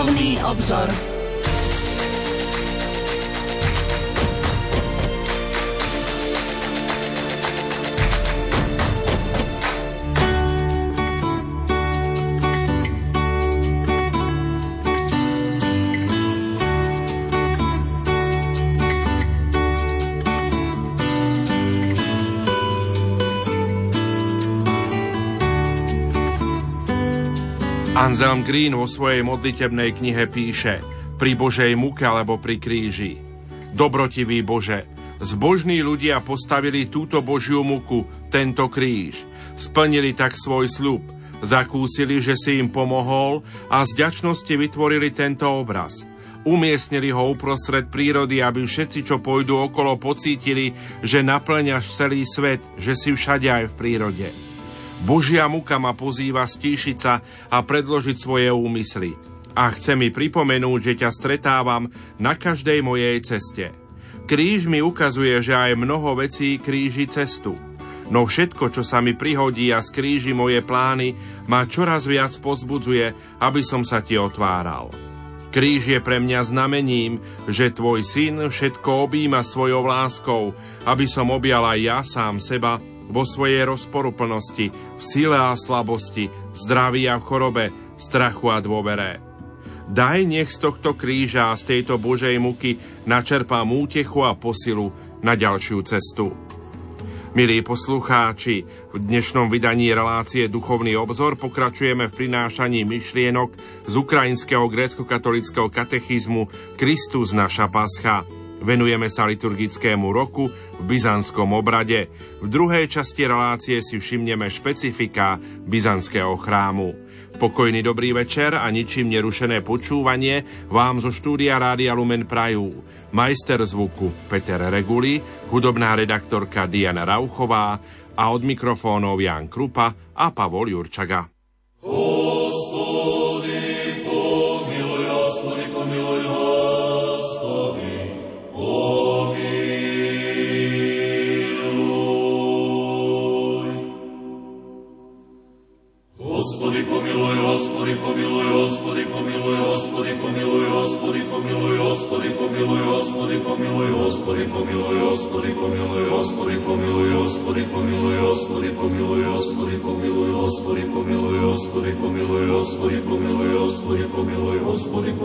Duchovný obzor. Anselm Green vo svojej modlitebnej knihe píše pri Božej muke alebo pri kríži. Dobrotivý Bože, zbožní ľudia postavili túto Božiu muku, tento kríž. Splnili tak svoj sľub, zakúsili, že si im pomohol a z ďačnosti vytvorili tento obraz. Umiestnili ho uprostred prírody, aby všetci, čo pôjdu okolo, pocítili, že naplňaš celý svet, že si všade aj v prírode. Božia muka ma pozýva stíšiť sa a predložiť svoje úmysly. A chce mi pripomenúť, že ťa stretávam na každej mojej ceste. Kríž mi ukazuje, že aj mnoho vecí kríži cestu. No všetko, čo sa mi prihodí a skríži moje plány, ma čoraz viac pozbudzuje, aby som sa ti otváral. Kríž je pre mňa znamením, že tvoj syn všetko objíma svojou láskou, aby som objal aj ja sám seba vo svojej rozporuplnosti, v sile a slabosti, v zdraví a v chorobe, v strachu a dôvere. Daj nech z tohto kríža a z tejto Božej muky načerpám útechu a posilu na ďalšiu cestu. Milí poslucháči, v dnešnom vydaní relácie Duchovný obzor pokračujeme v prinášaní myšlienok z ukrajinského grécko-katolického katechizmu Kristus naša pascha – Venujeme sa liturgickému roku v byzantskom obrade. V druhej časti relácie si všimneme špecifika byzantského chrámu. Pokojný dobrý večer a ničím nerušené počúvanie vám zo štúdia Rádia Lumen Prajú. Majster zvuku Peter Reguli, hudobná redaktorka Diana Rauchová a od mikrofónov Jan Krupa a Pavol Jurčaga.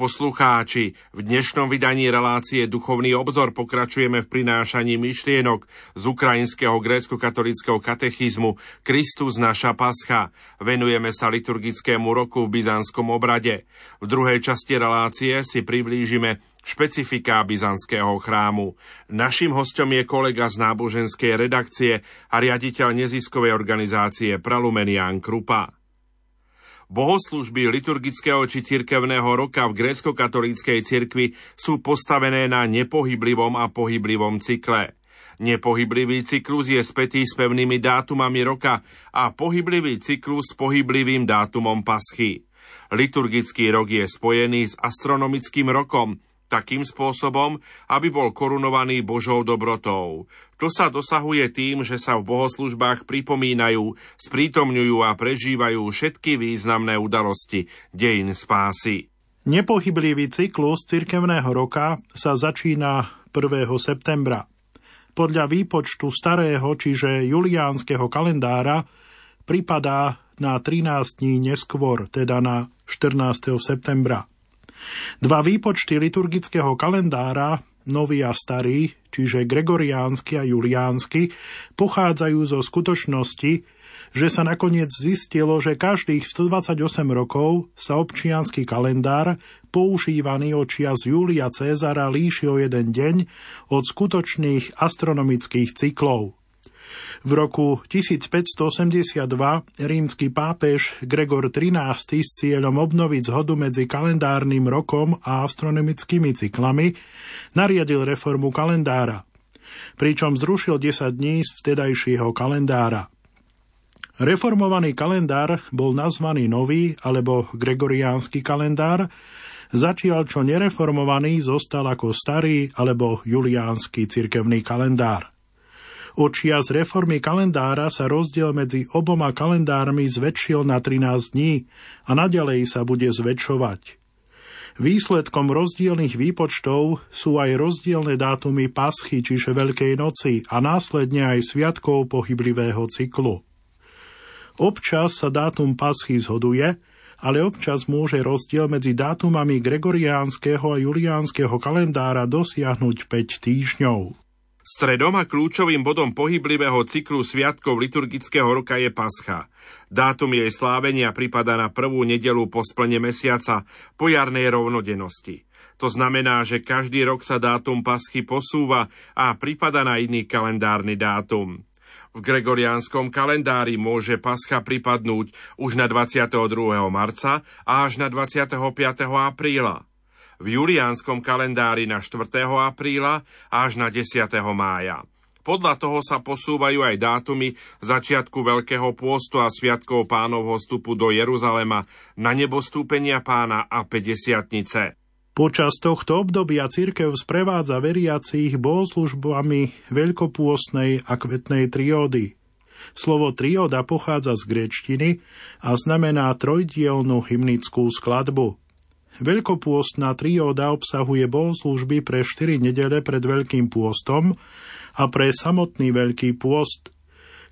poslucháči, v dnešnom vydaní relácie Duchovný obzor pokračujeme v prinášaní myšlienok z ukrajinského grécko-katolického katechizmu Kristus naša pascha. Venujeme sa liturgickému roku v byzantskom obrade. V druhej časti relácie si priblížime špecifika byzantského chrámu. Naším hostom je kolega z náboženskej redakcie a riaditeľ neziskovej organizácie Pralumenian Krupa. Bohoslužby liturgického či cirkevného roka v grécko-katolíckej cirkvi sú postavené na nepohyblivom a pohyblivom cykle. Nepohyblivý cyklus je spätý s pevnými dátumami roka a pohyblivý cyklus s pohyblivým dátumom paschy. Liturgický rok je spojený s astronomickým rokom, takým spôsobom, aby bol korunovaný Božou dobrotou. To sa dosahuje tým, že sa v bohoslužbách pripomínajú, sprítomňujú a prežívajú všetky významné udalosti dejín spásy. Nepohyblivý cyklus cirkevného roka sa začína 1. septembra. Podľa výpočtu starého, čiže juliánskeho kalendára, pripadá na 13 dní neskôr, teda na 14. septembra. Dva výpočty liturgického kalendára, nový a starý, čiže gregoriánsky a juliánsky, pochádzajú zo skutočnosti, že sa nakoniec zistilo, že každých 128 rokov sa občiansky kalendár, používaný od čias Júlia Cézara, líši o jeden deň od skutočných astronomických cyklov. V roku 1582 rímsky pápež Gregor XIII s cieľom obnoviť zhodu medzi kalendárnym rokom a astronomickými cyklami nariadil reformu kalendára, pričom zrušil 10 dní z vtedajšieho kalendára. Reformovaný kalendár bol nazvaný nový alebo gregoriánsky kalendár, zatiaľ čo nereformovaný zostal ako starý alebo juliánsky cirkevný kalendár. Od čias reformy kalendára sa rozdiel medzi oboma kalendármi zväčšil na 13 dní a nadalej sa bude zväčšovať. Výsledkom rozdielných výpočtov sú aj rozdielne dátumy paschy, čiže Veľkej noci a následne aj sviatkov pohyblivého cyklu. Občas sa dátum paschy zhoduje, ale občas môže rozdiel medzi dátumami gregoriánskeho a juliánskeho kalendára dosiahnuť 5 týždňov. Stredom a kľúčovým bodom pohyblivého cyklu sviatkov liturgického roka je Pascha. Dátum jej slávenia pripada na prvú nedelu po splne mesiaca po jarnej rovnodennosti. To znamená, že každý rok sa dátum Paschy posúva a pripada na iný kalendárny dátum. V gregoriánskom kalendári môže Pascha pripadnúť už na 22. marca a až na 25. apríla v juliánskom kalendári na 4. apríla až na 10. mája. Podľa toho sa posúvajú aj dátumy začiatku Veľkého pôstu a Sviatkov pánovho vstupu do Jeruzalema na nebostúpenia pána a 50 Počas tohto obdobia cirkev sprevádza veriacich bohoslužbami veľkopôstnej a kvetnej triódy. Slovo trióda pochádza z gréčtiny a znamená trojdielnú hymnickú skladbu. Veľkopôstna trióda obsahuje bohoslužby pre 4 nedele pred Veľkým pôstom a pre samotný Veľký pôst.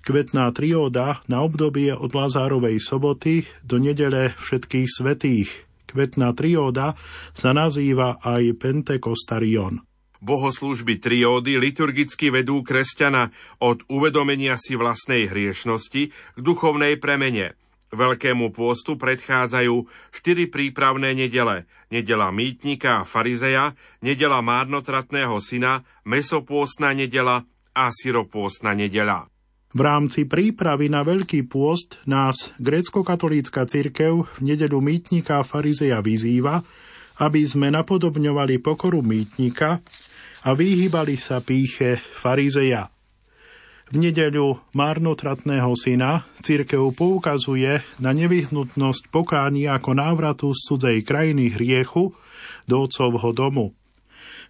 Kvetná trióda na obdobie od Lazárovej soboty do nedele všetkých svetých. Kvetná trióda sa nazýva aj Pentekostarion. Bohoslúžby triódy liturgicky vedú kresťana od uvedomenia si vlastnej hriešnosti k duchovnej premene – Veľkému pôstu predchádzajú štyri prípravné nedele. Nedela mýtnika a farizeja, nedela márnotratného syna, mesopôstna nedela a syropôstna nedela. V rámci prípravy na Veľký pôst nás grécko-katolícka cirkev v nedeľu mýtnika a farizeja vyzýva, aby sme napodobňovali pokoru mýtnika a vyhýbali sa píche farizeja. V nedeľu márnotratného syna církev poukazuje na nevyhnutnosť pokáni ako návratu z cudzej krajiny hriechu do otcovho domu.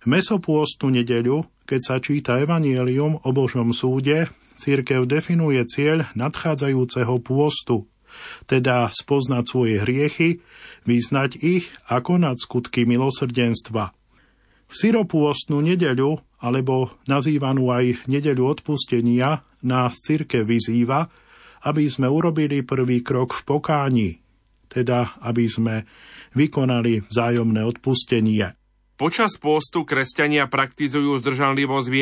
V mesopôstnu nedeľu, keď sa číta evanielium o Božom súde, církev definuje cieľ nadchádzajúceho pôstu, teda spoznať svoje hriechy, vyznať ich a konať skutky milosrdenstva. V syropôstnu nedeľu alebo nazývanú aj nedeľu odpustenia, nás cirke vyzýva, aby sme urobili prvý krok v pokáni, teda aby sme vykonali vzájomné odpustenie. Počas pôstu kresťania praktizujú zdržanlivosť v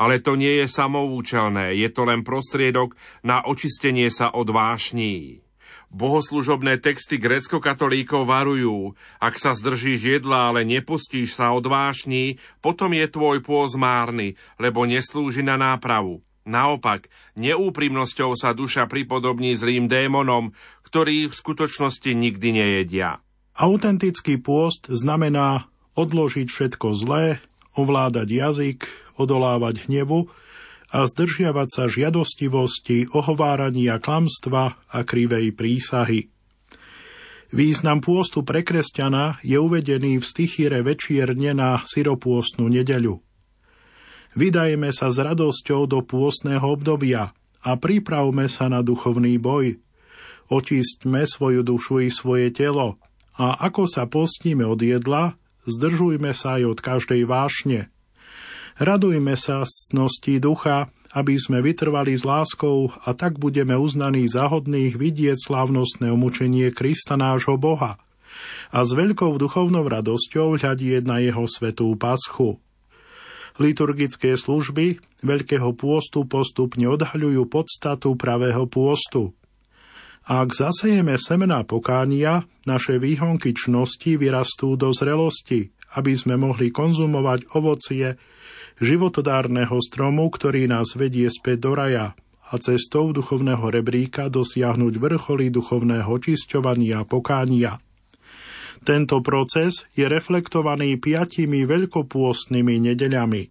ale to nie je samoučelné, je to len prostriedok na očistenie sa od vášní. Bohoslužobné texty grecko-katolíkov varujú, ak sa zdržíš jedla, ale nepustíš sa od vášní, potom je tvoj pôz márny, lebo neslúži na nápravu. Naopak, neúprimnosťou sa duša pripodobní zlým démonom, ktorí v skutočnosti nikdy nejedia. Autentický pôst znamená odložiť všetko zlé, ovládať jazyk, odolávať hnevu a zdržiavať sa žiadostivosti, ohovárania klamstva a krivej prísahy. Význam pôstu pre kresťana je uvedený v stichire večierne na syropôstnu nedeľu. Vydajme sa s radosťou do pôstneho obdobia a pripravme sa na duchovný boj. Očistme svoju dušu i svoje telo a ako sa postíme od jedla, zdržujme sa aj od každej vášne. Radujme sa cnosti ducha, aby sme vytrvali s láskou a tak budeme uznaní za hodných vidieť slávnostné umučenie Krista nášho Boha a s veľkou duchovnou radosťou hľadieť na jeho svetú paschu. Liturgické služby Veľkého pôstu postupne odhaľujú podstatu pravého pôstu. Ak zasejeme semená pokánia, naše výhonky čnosti vyrastú do zrelosti, aby sme mohli konzumovať ovocie životodárneho stromu, ktorý nás vedie späť do raja a cestou duchovného rebríka dosiahnuť vrcholy duchovného čisťovania a pokánia. Tento proces je reflektovaný piatimi veľkopôstnymi nedeľami.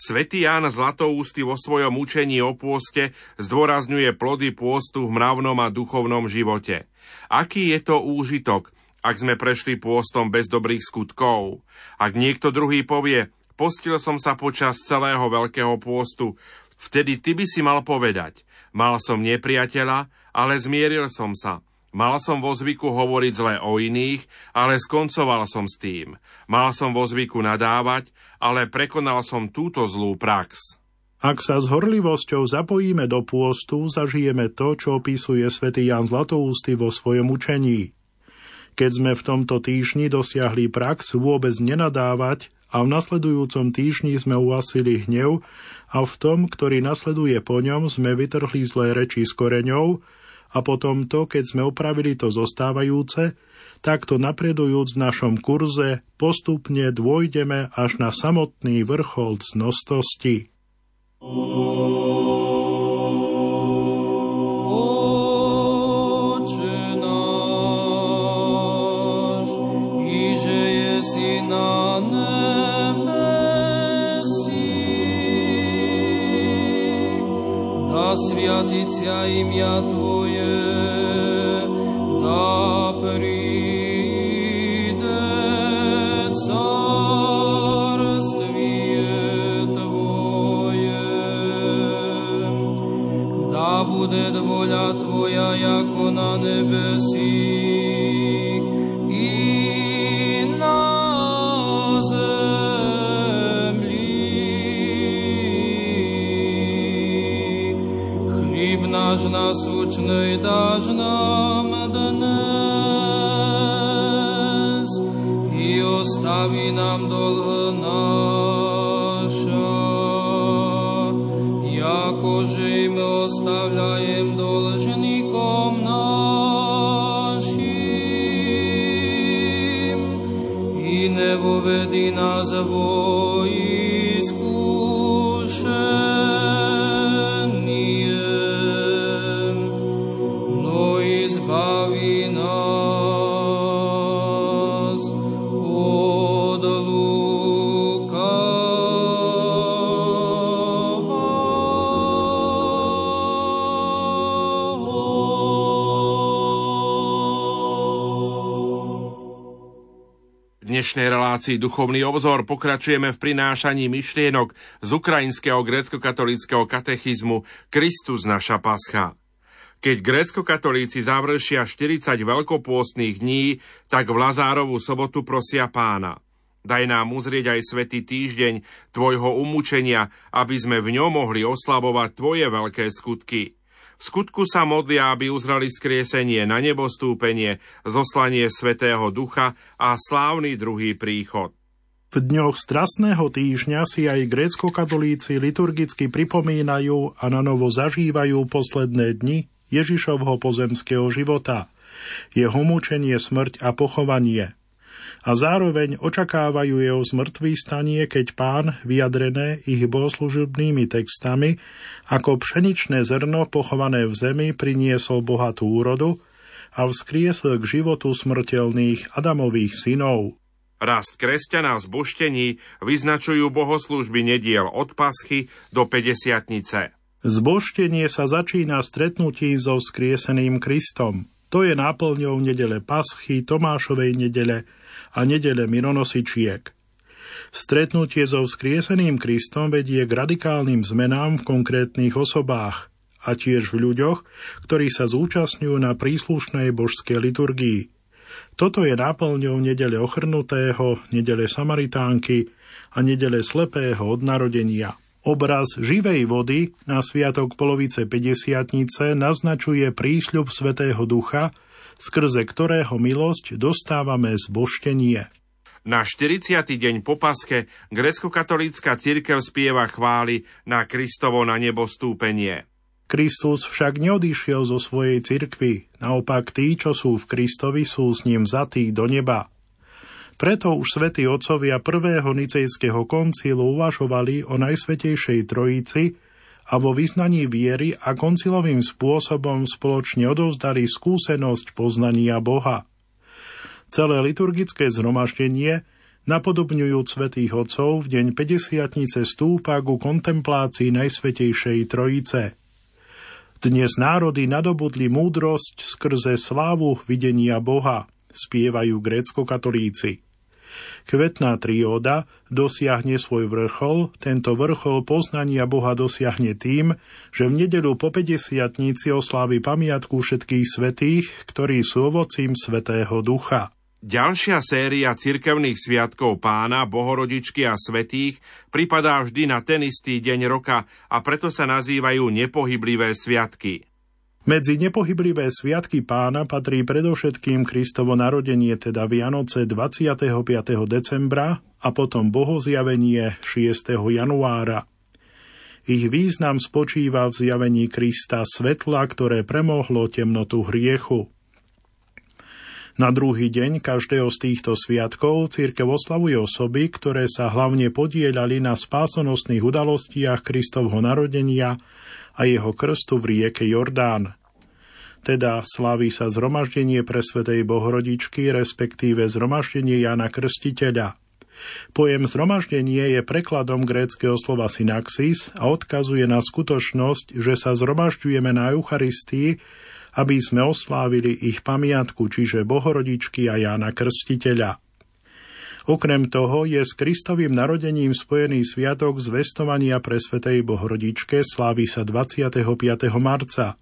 Svetý Ján Zlatoústy vo svojom učení o pôste zdôrazňuje plody pôstu v mravnom a duchovnom živote. Aký je to úžitok, ak sme prešli pôstom bez dobrých skutkov? Ak niekto druhý povie, postil som sa počas celého veľkého pôstu, vtedy ty by si mal povedať, mal som nepriateľa, ale zmieril som sa – Mal som vo zvyku hovoriť zle o iných, ale skoncoval som s tým. Mal som vo zvyku nadávať, ale prekonal som túto zlú prax. Ak sa s horlivosťou zapojíme do pôstu, zažijeme to, čo opisuje svätý Jan Zlatoústy vo svojom učení. Keď sme v tomto týždni dosiahli prax vôbec nenadávať a v nasledujúcom týždni sme uasili hnev a v tom, ktorý nasleduje po ňom, sme vytrhli zlé reči s koreňou, a potom to, keď sme opravili to zostávajúce, takto napredujúc v našom kurze postupne dôjdeme až na samotný vrchol cnostosti. Sviaticia imia Tvoje, da pride carstwie Tvoje, da bude volja Tvoja jako na nebesích náš nasúčnej dáš nám dnes i ostaví nám dlh náša, jakože im ostavľajem dlžníkom našim i nevovedi nás vojí dnešnej relácii Duchovný obzor pokračujeme v prinášaní myšlienok z ukrajinského grécko-katolického katechizmu Kristus naša pascha. Keď grécko-katolíci završia 40 veľkopôstnych dní, tak v Lazárovú sobotu prosia pána. Daj nám uzrieť aj svätý týždeň tvojho umúčenia, aby sme v ňom mohli oslavovať tvoje veľké skutky. V skutku sa modlia, aby uzrali skriesenie na nebostúpenie, zoslanie Svetého Ducha a slávny druhý príchod. V dňoch strasného týždňa si aj grécko-katolíci liturgicky pripomínajú a na novo zažívajú posledné dni Ježišovho pozemského života, jeho mučenie, smrť a pochovanie. A zároveň očakávajú jeho zmrtvý stanie, keď pán, vyjadrené ich bohoslužobnými textami, ako pšeničné zrno pochované v zemi priniesol bohatú úrodu a vzkriesl k životu smrteľných Adamových synov. Rast kresťana v zboštení vyznačujú bohoslužby nediel od paschy do 50 Zboštenie sa začína stretnutím so vzkrieseným Kristom. To je náplňou nedele paschy, Tomášovej nedele a nedele mironosičiek. Stretnutie so vzkrieseným Kristom vedie k radikálnym zmenám v konkrétnych osobách a tiež v ľuďoch, ktorí sa zúčastňujú na príslušnej božskej liturgii. Toto je náplňou nedele ochrnutého, nedele Samaritánky a nedele slepého od narodenia. Obraz živej vody na sviatok polovice 50 naznačuje prísľub Svetého Ducha, skrze ktorého milosť dostávame zboštenie. Na 40. deň po paske grecko-katolícka církev spieva chvály na Kristovo na nebo stúpenie. Kristus však neodišiel zo svojej cirkvy, naopak tí, čo sú v Kristovi, sú s ním zatí do neba. Preto už svätí otcovia prvého nicejského koncilu uvažovali o Najsvetejšej Trojici a vo vyznaní viery a koncilovým spôsobom spoločne odovzdali skúsenosť poznania Boha. Celé liturgické zhromaždenie napodobňujúc svätých otcov v deň 50 stúpa ku kontemplácii Najsvetejšej Trojice – dnes národy nadobudli múdrosť skrze slávu videnia Boha, spievajú grécko-katolíci. Kvetná trióda dosiahne svoj vrchol, tento vrchol poznania Boha dosiahne tým, že v nedelu po 50 oslávi pamiatku všetkých svetých, ktorí sú ovocím Svetého Ducha. Ďalšia séria cirkevných sviatkov pána, bohorodičky a svetých pripadá vždy na ten istý deň roka a preto sa nazývajú nepohyblivé sviatky. Medzi nepohyblivé sviatky pána patrí predovšetkým Kristovo narodenie, teda Vianoce 25. decembra a potom bohozjavenie 6. januára. Ich význam spočíva v zjavení Krista svetla, ktoré premohlo temnotu hriechu. Na druhý deň každého z týchto sviatkov církev oslavuje osoby, ktoré sa hlavne podielali na spásonosných udalostiach Kristovho narodenia a jeho krstu v rieke Jordán. Teda slaví sa zhromaždenie pre Svetej Bohorodičky, respektíve zhromaždenie Jana Krstiteľa. Pojem zhromaždenie je prekladom gréckého slova synaxis a odkazuje na skutočnosť, že sa zhromažďujeme na Eucharistii, aby sme oslávili ich pamiatku, čiže Bohorodičky a Jána Krstiteľa. Okrem toho je s Kristovým narodením spojený sviatok zvestovania pre Svetej Bohorodičke, slávi sa 25. marca.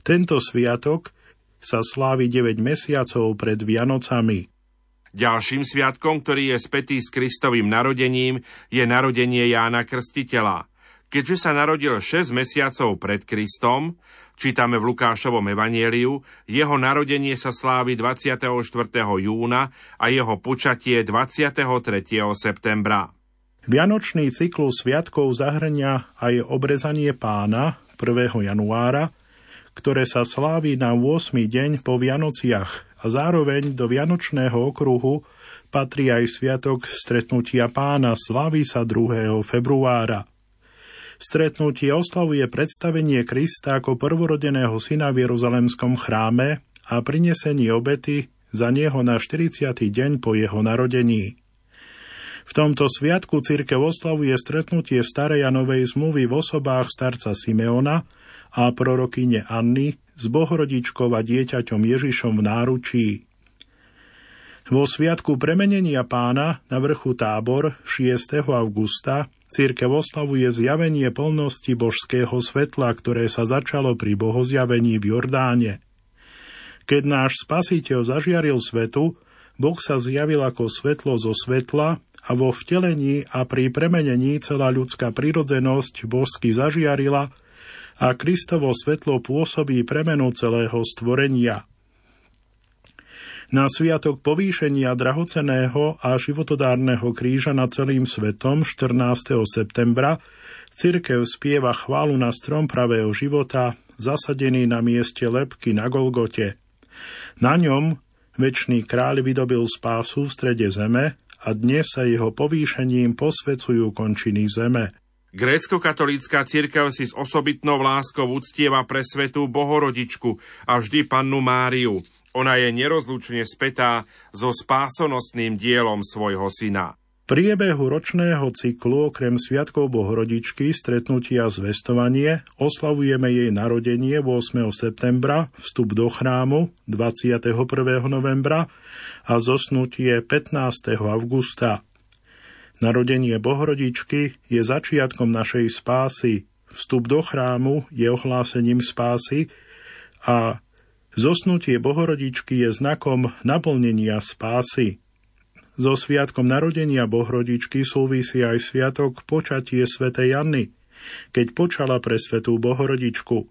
Tento sviatok sa slávi 9 mesiacov pred Vianocami. Ďalším sviatkom, ktorý je spätý s Kristovým narodením, je narodenie Jána Krstiteľa. Keďže sa narodil 6 mesiacov pred Kristom, čítame v Lukášovom evanieliu, jeho narodenie sa slávi 24. júna a jeho počatie 23. septembra. Vianočný cyklus sviatkov zahrňa aj obrezanie pána 1. januára, ktoré sa slávi na 8. deň po Vianociach a zároveň do Vianočného okruhu patrí aj sviatok stretnutia pána, slávi sa 2. februára. Stretnutie oslavuje predstavenie Krista ako prvorodeného syna v Jeruzalemskom chráme a prinesenie obety za neho na 40. deň po jeho narodení. V tomto sviatku církev oslavuje stretnutie starej a novej zmluvy v osobách starca Simeona a prorokyne Anny s bohorodičkou a dieťaťom Ježišom v náručí. Vo sviatku premenenia pána na vrchu tábor 6. augusta Církev oslavuje zjavenie plnosti božského svetla, ktoré sa začalo pri bohozjavení v Jordáne. Keď náš spasiteľ zažiaril svetu, Boh sa zjavil ako svetlo zo svetla a vo vtelení a pri premenení celá ľudská prirodzenosť božsky zažiarila a Kristovo svetlo pôsobí premenu celého stvorenia – na sviatok povýšenia drahoceného a životodárneho kríža nad celým svetom 14. septembra cirkev spieva chválu na strom pravého života, zasadený na mieste lepky na Golgote. Na ňom Večný kráľ vydobil spásu v strede zeme a dnes sa jeho povýšením posvecujú končiny zeme. Grécko-katolícka církev si s osobitnou láskou uctieva pre svetú Bohorodičku a vždy pannu Máriu. Ona je nerozlučne spätá so spásonosným dielom svojho syna priebehu ročného cyklu okrem Sviatkov Bohorodičky, stretnutia a zvestovanie oslavujeme jej narodenie 8. septembra, vstup do chrámu 21. novembra a zosnutie 15. augusta. Narodenie Bohorodičky je začiatkom našej spásy, vstup do chrámu je ohlásením spásy a zosnutie Bohorodičky je znakom naplnenia spásy. So sviatkom narodenia Bohrodičky súvisí aj sviatok počatie svätej Janny, keď počala pre svetú Bohorodičku.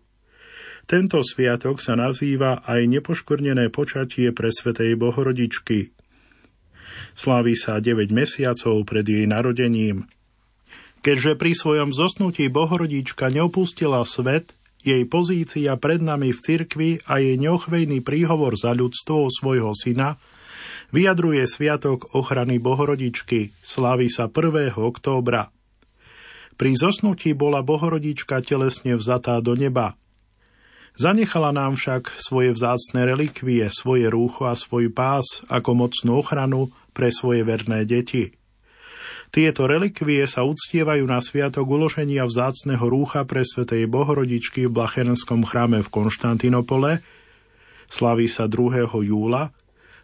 Tento sviatok sa nazýva aj nepoškvrnené počatie pre svetej Bohorodičky. Slávi sa 9 mesiacov pred jej narodením. Keďže pri svojom zosnutí Bohorodička neopustila svet, jej pozícia pred nami v cirkvi a jej neochvejný príhovor za ľudstvo svojho syna – vyjadruje Sviatok ochrany Bohorodičky, slávi sa 1. októbra. Pri zosnutí bola Bohorodička telesne vzatá do neba. Zanechala nám však svoje vzácne relikvie, svoje rúcho a svoj pás ako mocnú ochranu pre svoje verné deti. Tieto relikvie sa uctievajú na sviatok uloženia vzácneho rúcha pre svetej Bohorodičky v Blachenskom chráme v Konštantinopole, slaví sa 2. júla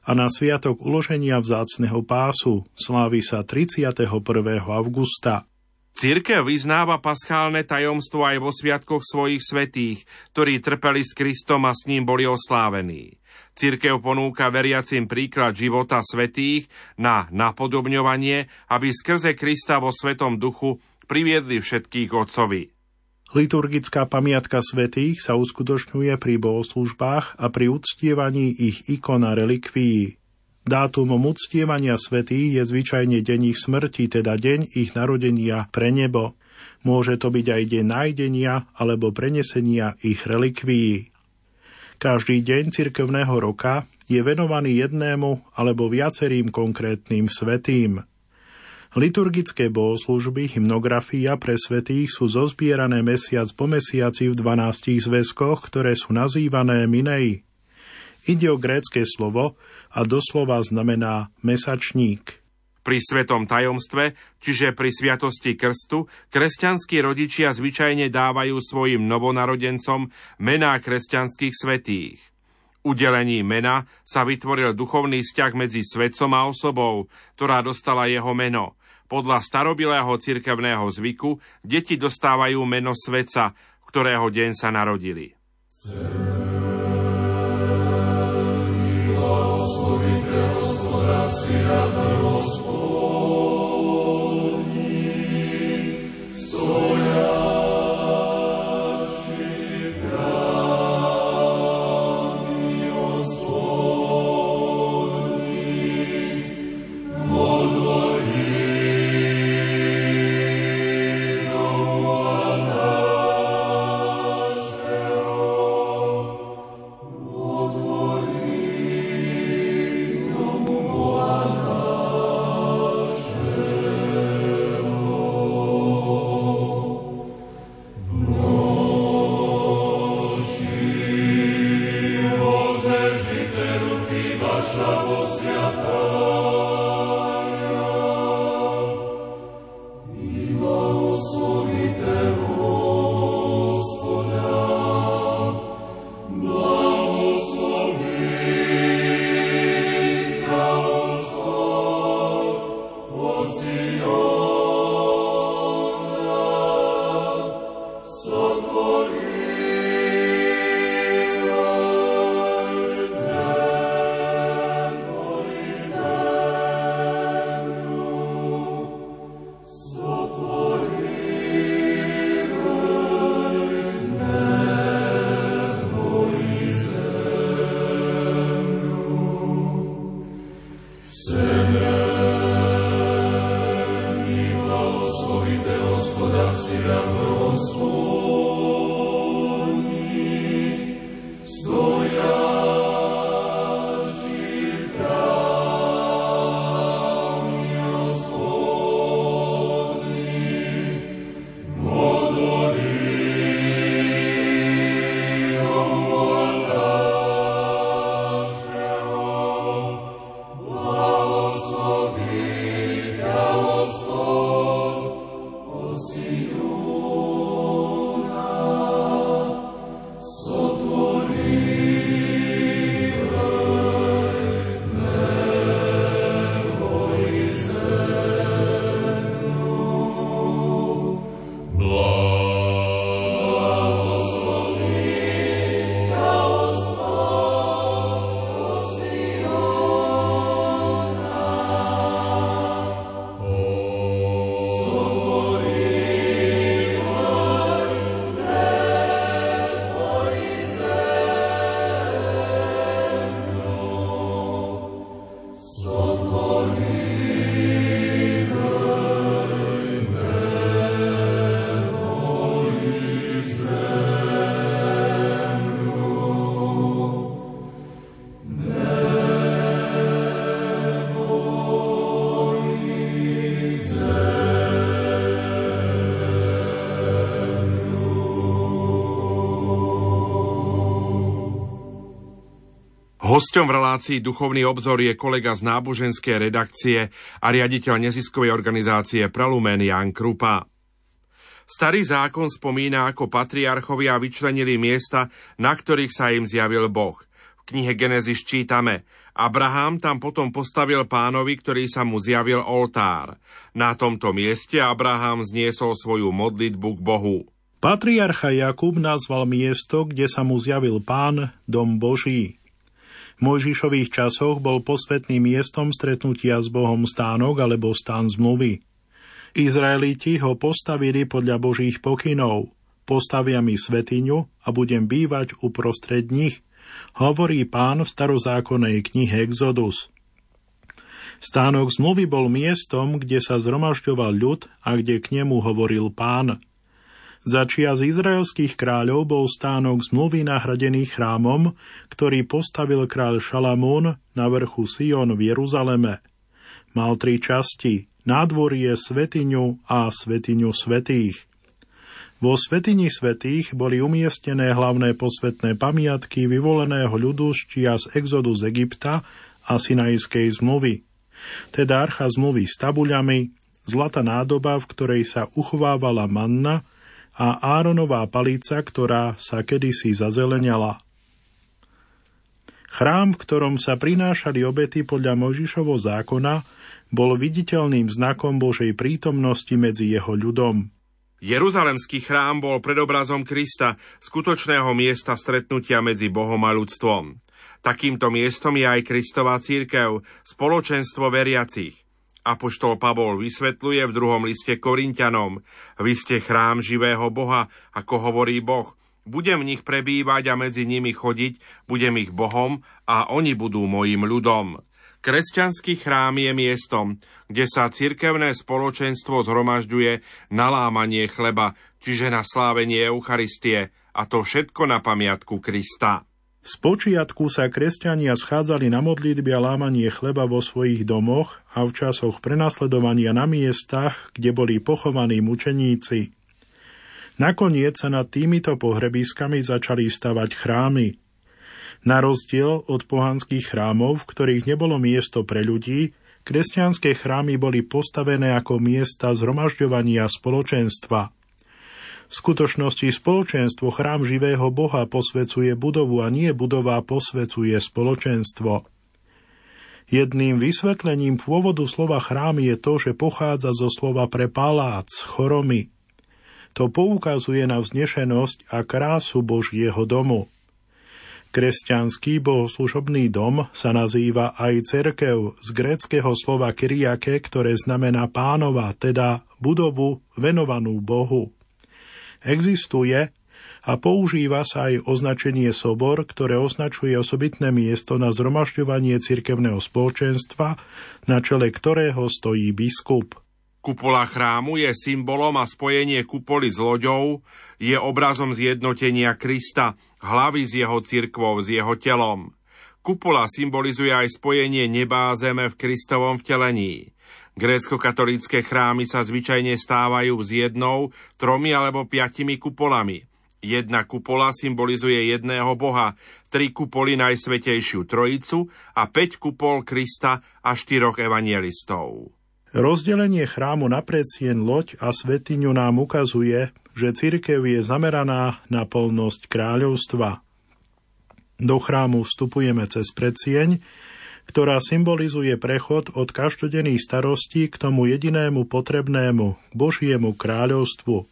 a na sviatok uloženia vzácneho pásu slávi sa 31. augusta. Církev vyznáva paschálne tajomstvo aj vo sviatkoch svojich svetých, ktorí trpeli s Kristom a s ním boli oslávení. Církev ponúka veriacim príklad života svetých na napodobňovanie, aby skrze Krista vo Svetom duchu priviedli všetkých otcovi. Liturgická pamiatka svetých sa uskutočňuje pri bohoslužbách a pri uctievaní ich ikon a relikvií. Dátumom uctievania svetých je zvyčajne deň ich smrti, teda deň ich narodenia pre nebo. Môže to byť aj deň nájdenia alebo prenesenia ich relikvií. Každý deň cirkevného roka je venovaný jednému alebo viacerým konkrétnym svetým. Liturgické bohoslužby, hymnografia pre svetých sú zozbierané mesiac po mesiaci v 12 zväzkoch, ktoré sú nazývané Minei. Ide o grécké slovo a doslova znamená mesačník. Pri svetom tajomstve, čiže pri sviatosti krstu, kresťanskí rodičia zvyčajne dávajú svojim novonarodencom mená kresťanských svetých. Udelení mena sa vytvoril duchovný vzťah medzi svetcom a osobou, ktorá dostala jeho meno. Podľa starobilého cirkevného zvyku deti dostávajú meno svetca, ktorého deň sa narodili. Sebe, Hosťom v relácii Duchovný obzor je kolega z náboženskej redakcie a riaditeľ neziskovej organizácie Prelumen Jan Krupa. Starý zákon spomína, ako patriarchovia vyčlenili miesta, na ktorých sa im zjavil Boh. V knihe Genesis čítame Abraham tam potom postavil pánovi, ktorý sa mu zjavil oltár. Na tomto mieste Abraham zniesol svoju modlitbu k Bohu. Patriarcha Jakub nazval miesto, kde sa mu zjavil pán, dom Boží. V Mojžišových časoch bol posvetným miestom stretnutia s Bohom stánok alebo stán zmluvy. Izraeliti ho postavili podľa Božích pokynov. Postavia mi svetiňu a budem bývať uprostred nich, hovorí pán v starozákonnej knihe Exodus. Stánok zmluvy bol miestom, kde sa zhromažďoval ľud a kde k nemu hovoril pán – za z izraelských kráľov bol stánok zmluvy nahradený chrámom, ktorý postavil kráľ Šalamún na vrchu Sion v Jeruzaleme. Mal tri časti, nádvorie, svetiňu a svetiňu svetých. Vo svetini svetých boli umiestnené hlavné posvetné pamiatky vyvoleného ľudu z z exodu z Egypta a Sinajskej zmluvy, teda archa zmluvy s tabuľami, zlata nádoba, v ktorej sa uchovávala manna, a Áronová palica, ktorá sa kedysi zazeleniala. Chrám, v ktorom sa prinášali obety podľa Možišovo zákona, bol viditeľným znakom Božej prítomnosti medzi jeho ľudom. Jeruzalemský chrám bol predobrazom Krista, skutočného miesta stretnutia medzi Bohom a ľudstvom. Takýmto miestom je aj Kristová církev, spoločenstvo veriacich. Apoštol Pavol vysvetľuje v druhom liste Korintianom. Vy ste chrám živého Boha, ako hovorí Boh. Budem v nich prebývať a medzi nimi chodiť, budem ich Bohom a oni budú mojim ľudom. Kresťanský chrám je miestom, kde sa cirkevné spoločenstvo zhromažďuje na lámanie chleba, čiže na slávenie Eucharistie, a to všetko na pamiatku Krista. Spočiatku sa kresťania schádzali na modlitby a lámanie chleba vo svojich domoch a v časoch prenasledovania na miestach, kde boli pochovaní mučeníci. Nakoniec sa nad týmito pohrebiskami začali stavať chrámy. Na rozdiel od pohanských chrámov, v ktorých nebolo miesto pre ľudí, kresťanské chrámy boli postavené ako miesta zhromažďovania spoločenstva – v skutočnosti spoločenstvo chrám živého Boha posvecuje budovu a nie budova posvecuje spoločenstvo. Jedným vysvetlením pôvodu slova chrám je to, že pochádza zo slova pre palác, choromy. To poukazuje na vznešenosť a krásu Božieho domu. Kresťanský bohoslužobný dom sa nazýva aj cerkev z gréckého slova kyriake, ktoré znamená pánova, teda budovu venovanú Bohu. Existuje a používa sa aj označenie sobor, ktoré označuje osobitné miesto na zhromažďovanie cirkevného spoločenstva, na čele ktorého stojí biskup. Kupola chrámu je symbolom a spojenie kupoly s loďou je obrazom zjednotenia Krista, hlavy s jeho cirkvou, s jeho telom. Kupola symbolizuje aj spojenie neba a zeme v Kristovom vtelení. Grécko-katolícke chrámy sa zvyčajne stávajú s jednou, tromi alebo piatimi kupolami. Jedna kupola symbolizuje jedného boha, tri kupoly Najsvetejšiu Trojicu a päť kupol Krista a štyroch evangelistov. Rozdelenie chrámu na predsien loď a svetiňu nám ukazuje, že cirkev je zameraná na plnosť kráľovstva. Do chrámu vstupujeme cez predsieň, ktorá symbolizuje prechod od každodenných starostí k tomu jedinému potrebnému, Božiemu kráľovstvu.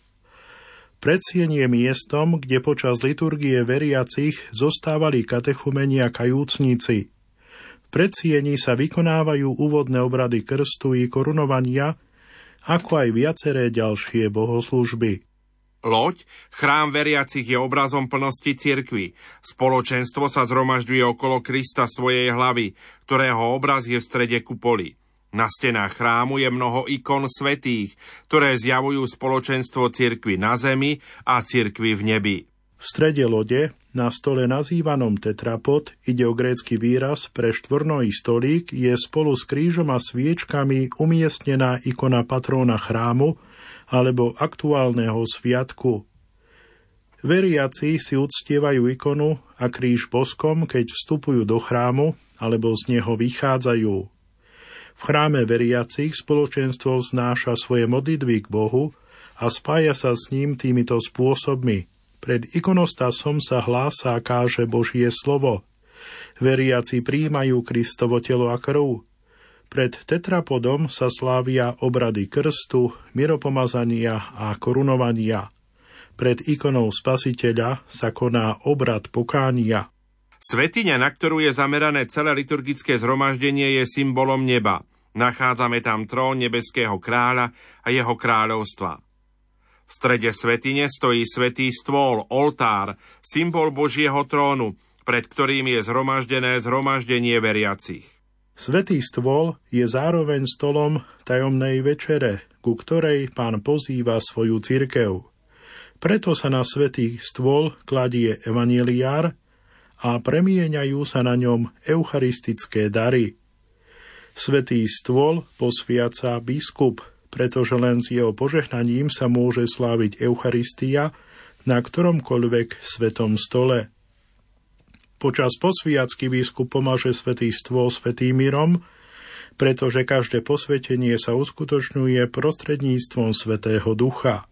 Predsienie miestom, kde počas liturgie veriacich zostávali katechumenia kajúcnici. V predsieni sa vykonávajú úvodné obrady krstu i korunovania, ako aj viaceré ďalšie bohoslužby. Loď, chrám veriacich je obrazom plnosti cirkvy. Spoločenstvo sa zhromažďuje okolo Krista svojej hlavy, ktorého obraz je v strede kupoli. Na stenách chrámu je mnoho ikon svetých, ktoré zjavujú spoločenstvo cirkvy na zemi a cirkvy v nebi. V strede lode, na stole nazývanom tetrapod, ide o grécky výraz pre štvornojí stolík, je spolu s krížom a sviečkami umiestnená ikona patróna chrámu, alebo aktuálneho sviatku. Veriaci si uctievajú ikonu a kríž boskom, keď vstupujú do chrámu alebo z neho vychádzajú. V chráme veriacich spoločenstvo vznáša svoje modlitby k Bohu a spája sa s ním týmito spôsobmi. Pred ikonostasom sa hlása a káže Božie slovo. Veriaci príjmajú Kristovo telo a krv. Pred tetrapodom sa slávia obrady krstu, miropomazania a korunovania. Pred ikonou spasiteľa sa koná obrad pokánia. Svetiňa, na ktorú je zamerané celé liturgické zhromaždenie, je symbolom neba. Nachádzame tam trón nebeského kráľa a jeho kráľovstva. V strede svetine stojí svetý stôl, oltár, symbol Božieho trónu, pred ktorým je zhromaždené zhromaždenie veriacich. Svetý stôl je zároveň stolom tajomnej večere, ku ktorej pán pozýva svoju cirkev. Preto sa na svetý stôl kladie evaneliár, a premieňajú sa na ňom eucharistické dary. Svetý stôl posviaca biskup, pretože len s jeho požehnaním sa môže sláviť Eucharistia na ktoromkoľvek svetom stole. Počas posviacky biskup pomaže svetý stôl svetým mírom, pretože každé posvetenie sa uskutočňuje prostredníctvom svetého ducha.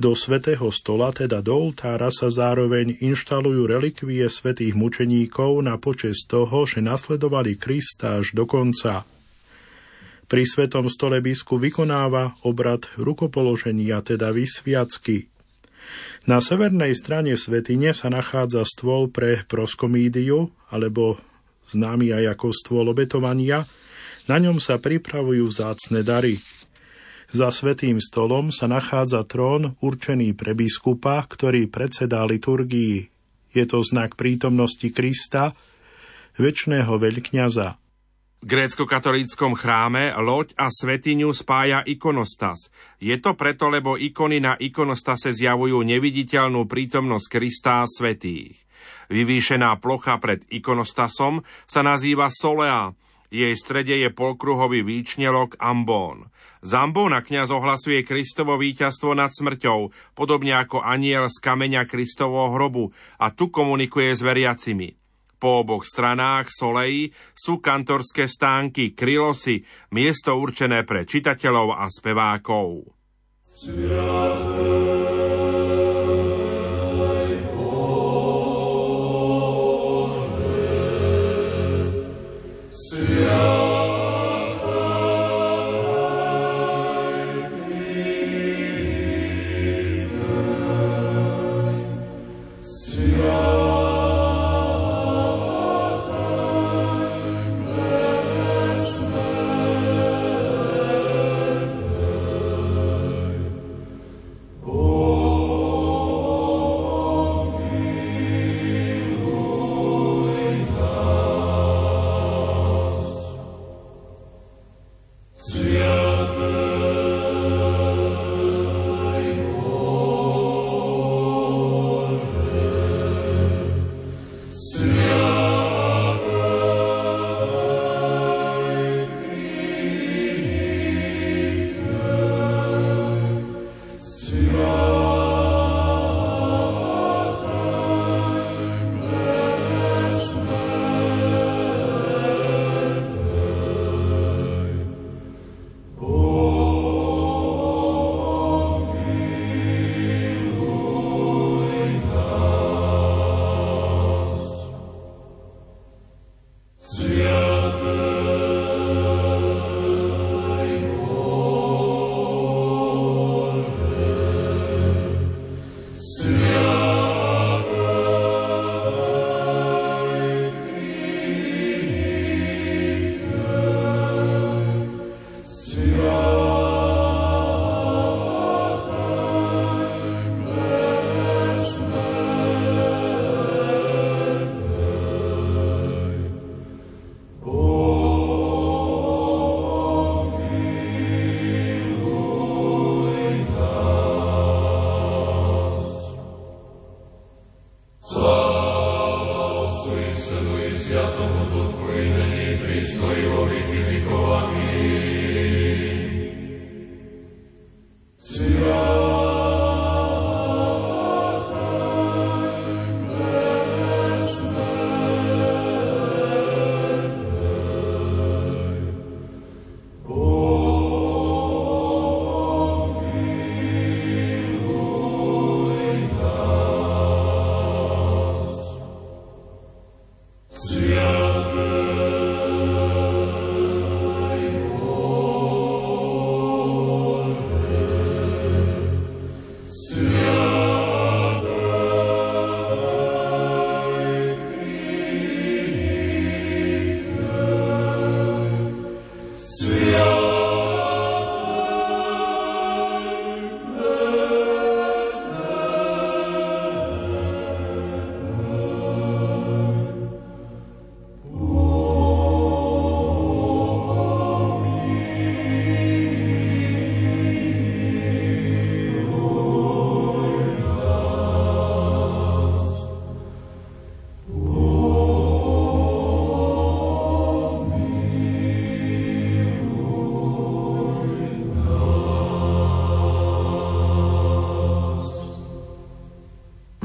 Do svetého stola, teda do oltára, sa zároveň inštalujú relikvie svetých mučeníkov na počes toho, že nasledovali Krista až do konca. Pri svetom stole biskup vykonáva obrad rukopoloženia, teda vysviacky. Na severnej strane svetine sa nachádza stôl pre proskomídiu, alebo známy aj ako stôl obetovania, na ňom sa pripravujú vzácne dary – za svetým stolom sa nachádza trón určený pre biskupa, ktorý predsedá liturgii. Je to znak prítomnosti Krista, väčšného veľkňaza. Grécko-katolíckom chráme loď a svetiňu spája ikonostas. Je to preto, lebo ikony na ikonostase zjavujú neviditeľnú prítomnosť Krista a svetých. Vyvýšená plocha pred ikonostasom sa nazýva solea, jej strede je polkruhový výčnelok ambón. Z ambóna kniaz ohlasuje Kristovo víťazstvo nad smrťou, podobne ako aniel z kameňa Kristovho hrobu a tu komunikuje s veriacimi. Po oboch stranách solejí sú kantorské stánky, krylosy, miesto určené pre čitateľov a spevákov. Sviaté.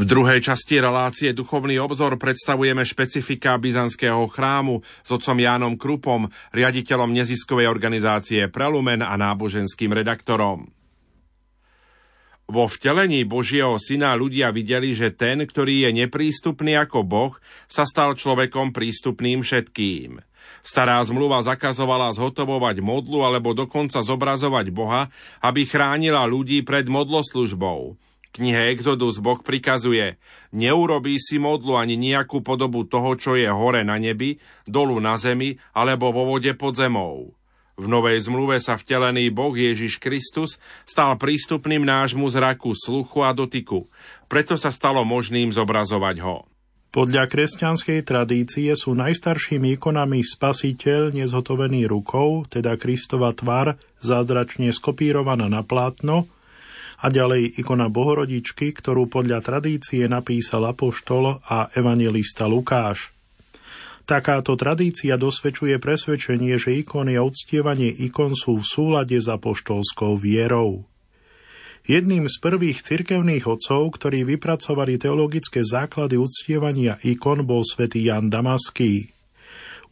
V druhej časti relácie Duchovný obzor predstavujeme špecifika byzantského chrámu s otcom Jánom Krupom, riaditeľom neziskovej organizácie Prelumen a náboženským redaktorom. Vo vtelení Božieho syna ľudia videli, že ten, ktorý je neprístupný ako Boh, sa stal človekom prístupným všetkým. Stará zmluva zakazovala zhotovovať modlu alebo dokonca zobrazovať Boha, aby chránila ľudí pred modloslužbou knihe Exodus Boh prikazuje, neurobí si modlu ani nejakú podobu toho, čo je hore na nebi, dolu na zemi alebo vo vode pod zemou. V Novej zmluve sa vtelený Boh Ježiš Kristus stal prístupným nášmu zraku, sluchu a dotyku. Preto sa stalo možným zobrazovať ho. Podľa kresťanskej tradície sú najstaršími ikonami spasiteľ nezhotovený rukou, teda Kristova tvár, zázračne skopírovaná na plátno, a ďalej ikona Bohorodičky, ktorú podľa tradície napísal apoštol a evangelista Lukáš. Takáto tradícia dosvedčuje presvedčenie, že ikony a uctievanie ikon sú v súlade s apoštolskou vierou. Jedným z prvých cirkevných otcov, ktorí vypracovali teologické základy uctievania ikon, bol svätý Jan Damaský.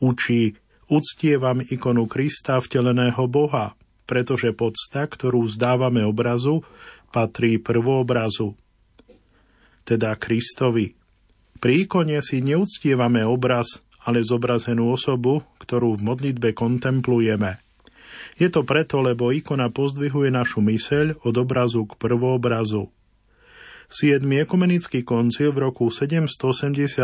Učí, uctievam ikonu Krista vteleného Boha, pretože podsta, ktorú vzdávame obrazu, patrí prvoobrazu, teda Kristovi. Pri ikone si neúctievame obraz, ale zobrazenú osobu, ktorú v modlitbe kontemplujeme. Je to preto, lebo ikona pozdvihuje našu myseľ od obrazu k prvoobrazu. 7. ekumenický koncil v roku 787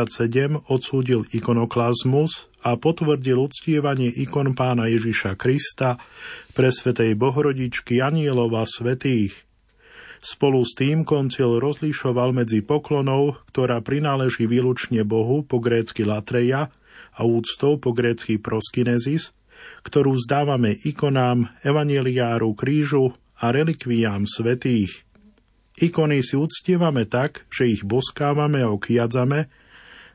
odsúdil ikonoklazmus a potvrdil uctievanie ikon pána Ježiša Krista pre svetej Bohorodičky Anielova svetých – Spolu s tým koncil rozlišoval medzi poklonou, ktorá prináleží výlučne Bohu po grécky latreja a úctou po grécky proskinezis, ktorú zdávame ikonám, evaneliáru, krížu a relikviám svetých. Ikony si uctievame tak, že ich boskávame a okiadzame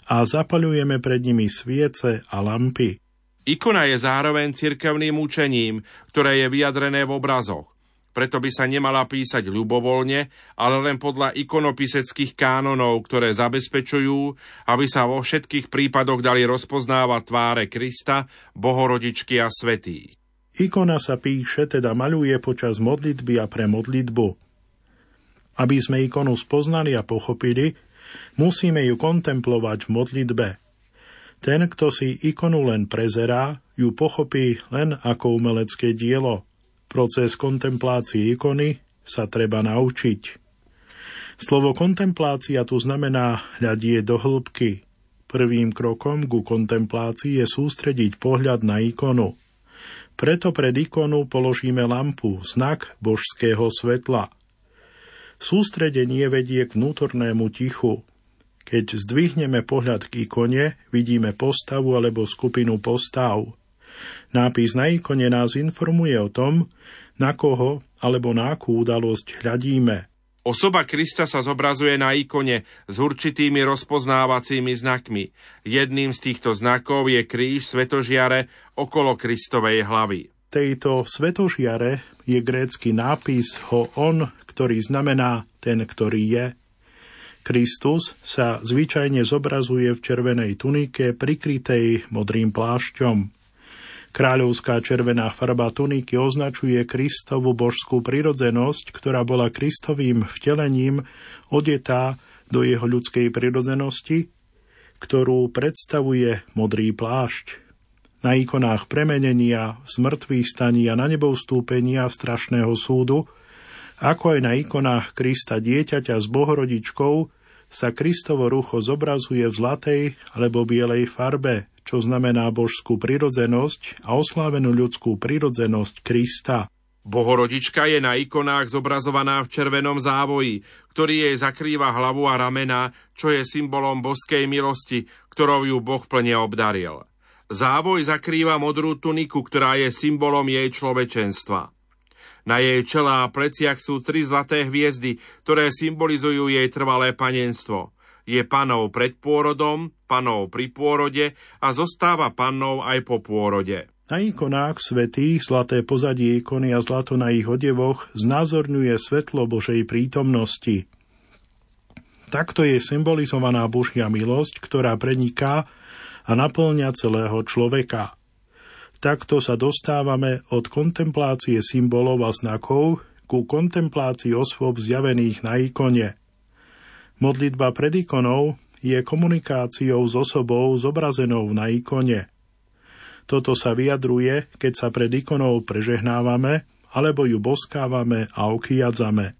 a zapaľujeme pred nimi sviece a lampy. Ikona je zároveň cirkevným učením, ktoré je vyjadrené v obrazoch preto by sa nemala písať ľubovoľne, ale len podľa ikonopiseckých kánonov, ktoré zabezpečujú, aby sa vo všetkých prípadoch dali rozpoznávať tváre Krista, Bohorodičky a Svetý. Ikona sa píše, teda maľuje počas modlitby a pre modlitbu. Aby sme ikonu spoznali a pochopili, musíme ju kontemplovať v modlitbe. Ten, kto si ikonu len prezerá, ju pochopí len ako umelecké dielo – Proces kontemplácie ikony sa treba naučiť. Slovo kontemplácia tu znamená hľadie do hĺbky. Prvým krokom ku kontemplácii je sústrediť pohľad na ikonu. Preto pred ikonu položíme lampu, znak božského svetla. Sústredenie vedie k vnútornému tichu. Keď zdvihneme pohľad k ikone, vidíme postavu alebo skupinu postav – Nápis na ikone nás informuje o tom, na koho alebo na akú udalosť hľadíme. Osoba Krista sa zobrazuje na ikone s určitými rozpoznávacími znakmi. Jedným z týchto znakov je kríž svetožiare okolo Kristovej hlavy. Tejto svetožiare je grécky nápis ho on, ktorý znamená ten, ktorý je. Kristus sa zvyčajne zobrazuje v červenej tunike prikrytej modrým plášťom. Kráľovská červená farba tuniky označuje Kristovu božskú prirodzenosť, ktorá bola Kristovým vtelením odetá do jeho ľudskej prirodzenosti, ktorú predstavuje modrý plášť. Na ikonách premenenia, zmrtvých staní a na nebou stúpenia strašného súdu, ako aj na ikonách Krista dieťaťa s bohorodičkou, sa Kristovo rucho zobrazuje v zlatej alebo bielej farbe, čo znamená božskú prirodzenosť a oslávenú ľudskú prirodzenosť Krista. Bohorodička je na ikonách zobrazovaná v červenom závoji, ktorý jej zakrýva hlavu a ramena, čo je symbolom boskej milosti, ktorou ju Boh plne obdaril. Závoj zakrýva modrú tuniku, ktorá je symbolom jej človečenstva. Na jej čelá a pleciach sú tri zlaté hviezdy, ktoré symbolizujú jej trvalé panenstvo. Je panou pred pôrodom, panou pri pôrode a zostáva pannou aj po pôrode. Na ikonách svetých zlaté pozadie ikony a zlato na ich odevoch znázorňuje svetlo Božej prítomnosti. Takto je symbolizovaná Božia milosť, ktorá preniká a naplňa celého človeka. Takto sa dostávame od kontemplácie symbolov a znakov ku kontemplácii osôb zjavených na ikone. Modlitba pred ikonou je komunikáciou s osobou zobrazenou na ikone. Toto sa vyjadruje, keď sa pred ikonou prežehnávame alebo ju boskávame a okiadzame.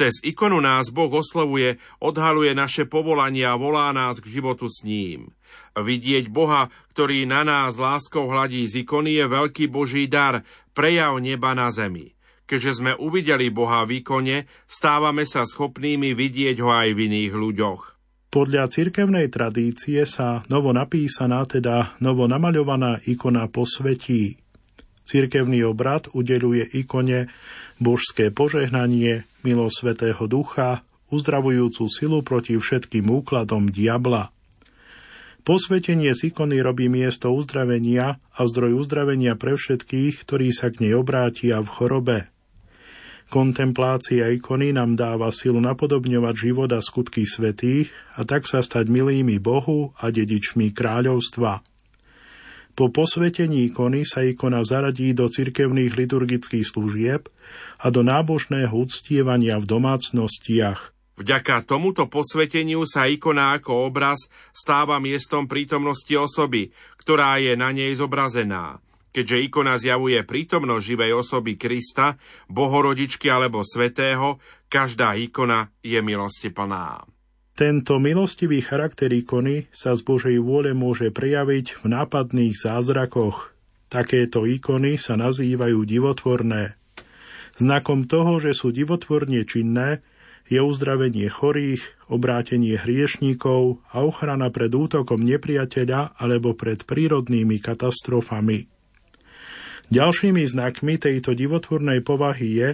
Cez ikonu nás Boh oslovuje, odhaluje naše povolanie a volá nás k životu s ním. Vidieť Boha, ktorý na nás láskou hladí z ikony, je veľký Boží dar, prejav neba na zemi. Keďže sme uvideli Boha v ikone, stávame sa schopnými vidieť ho aj v iných ľuďoch. Podľa cirkevnej tradície sa novo napísaná, teda novo namaľovaná ikona posvetí. Cirkevný obrad udeluje ikone božské požehnanie, milosť Svetého Ducha, uzdravujúcu silu proti všetkým úkladom diabla. Posvetenie z ikony robí miesto uzdravenia a zdroj uzdravenia pre všetkých, ktorí sa k nej obrátia v chorobe. Kontemplácia ikony nám dáva silu napodobňovať život a skutky svetých a tak sa stať milými Bohu a dedičmi kráľovstva. Po posvetení ikony sa ikona zaradí do cirkevných liturgických služieb a do nábožného uctievania v domácnostiach. Vďaka tomuto posveteniu sa ikona ako obraz stáva miestom prítomnosti osoby, ktorá je na nej zobrazená. Keďže ikona zjavuje prítomnosť živej osoby Krista, bohorodičky alebo svetého, každá ikona je milostiplná. Tento milostivý charakter ikony sa z Božej vôle môže prejaviť v nápadných zázrakoch. Takéto ikony sa nazývajú divotvorné. Znakom toho, že sú divotvorne činné, je uzdravenie chorých, obrátenie hriešníkov a ochrana pred útokom nepriateľa alebo pred prírodnými katastrofami. Ďalšími znakmi tejto divotvornej povahy je,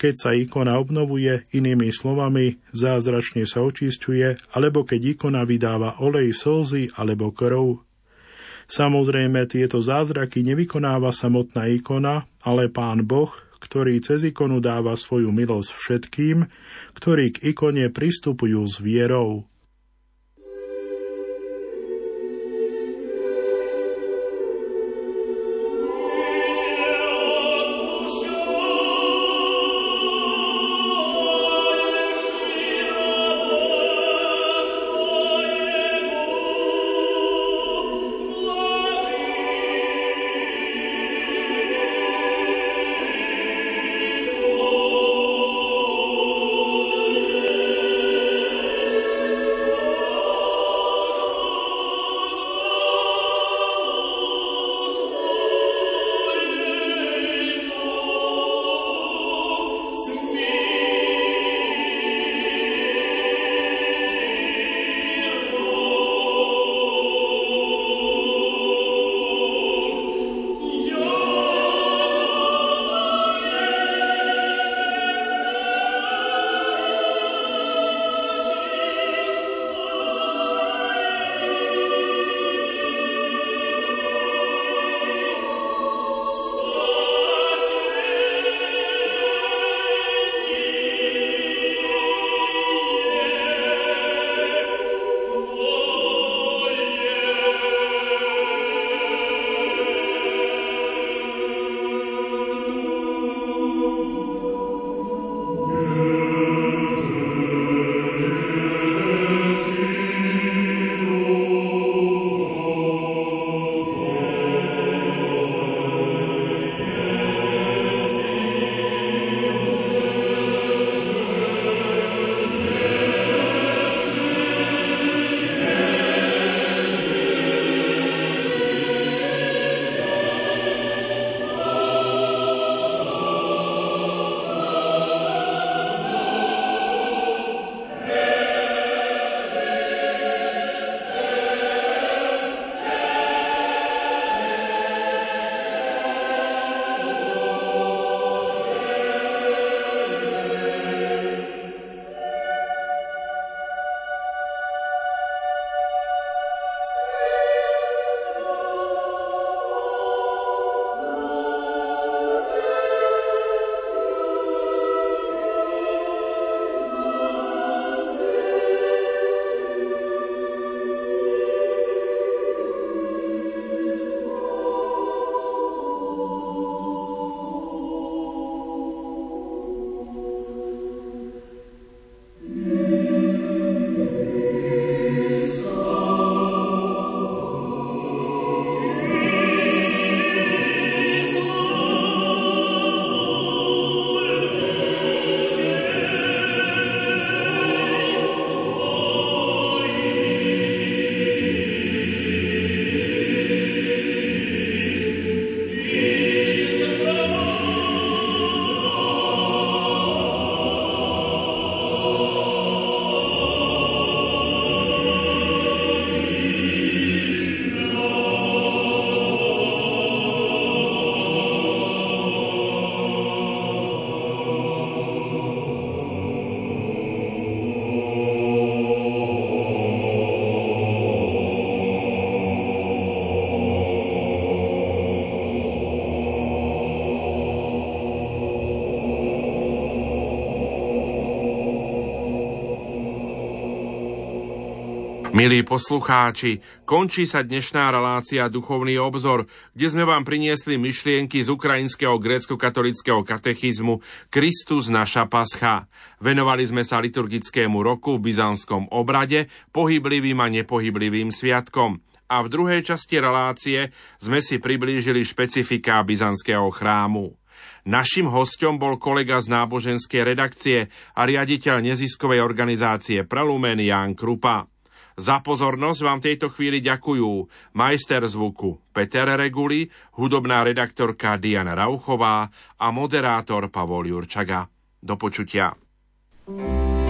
keď sa ikona obnovuje, inými slovami, zázračne sa očisťuje, alebo keď ikona vydáva olej, slzy alebo krv. Samozrejme, tieto zázraky nevykonáva samotná ikona, ale Pán Boh, ktorý cez ikonu dáva svoju milosť všetkým, ktorí k ikone pristupujú s vierou. Milí poslucháči, končí sa dnešná relácia Duchovný obzor, kde sme vám priniesli myšlienky z ukrajinského grécko-katolického katechizmu Kristus naša pascha. Venovali sme sa liturgickému roku v byzantskom obrade, pohyblivým a nepohyblivým sviatkom. A v druhej časti relácie sme si priblížili špecifika byzantského chrámu. Našim hostom bol kolega z náboženskej redakcie a riaditeľ neziskovej organizácie Prelumen Jan Krupa. Za pozornosť vám tejto chvíli ďakujú majster zvuku Peter Reguli, hudobná redaktorka Diana Rauchová a moderátor Pavol Jurčaga. Do počutia. thank you